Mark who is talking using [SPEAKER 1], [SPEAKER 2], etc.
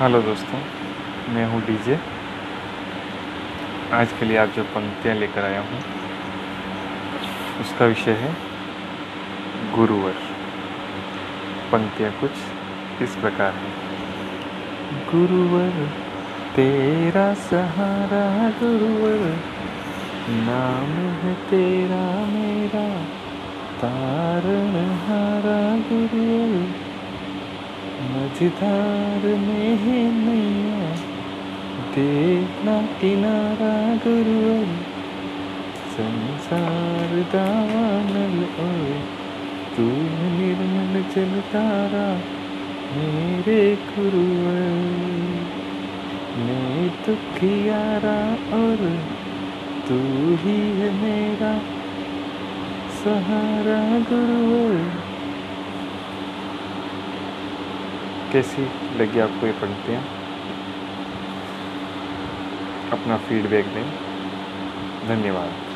[SPEAKER 1] Hello दोस्तों, मैं हूँ डीजे। आज के लिए आप जो पंक्तियाँ लेकर आया हूँ, उसका विषय है गुरुवर। पंक्तियाँ कुछ इस प्रकार हैं। गुरुवर, तेरा सहारा गुरुवर, नाम है तेरा मेरा, तारण हारा गुरुवर। मझधार में है नैया देखना किनारा गुरुवर। संसार दावानल ओए, तू निर्मल जल तारा, मेरे गुरुवर। मैं दुखियारा और तू ही है मेरा सहारा गुरुवर। कैसी लगी आपको ये पंक्तियाँ? अपना फीडबैक दें। धन्यवाद।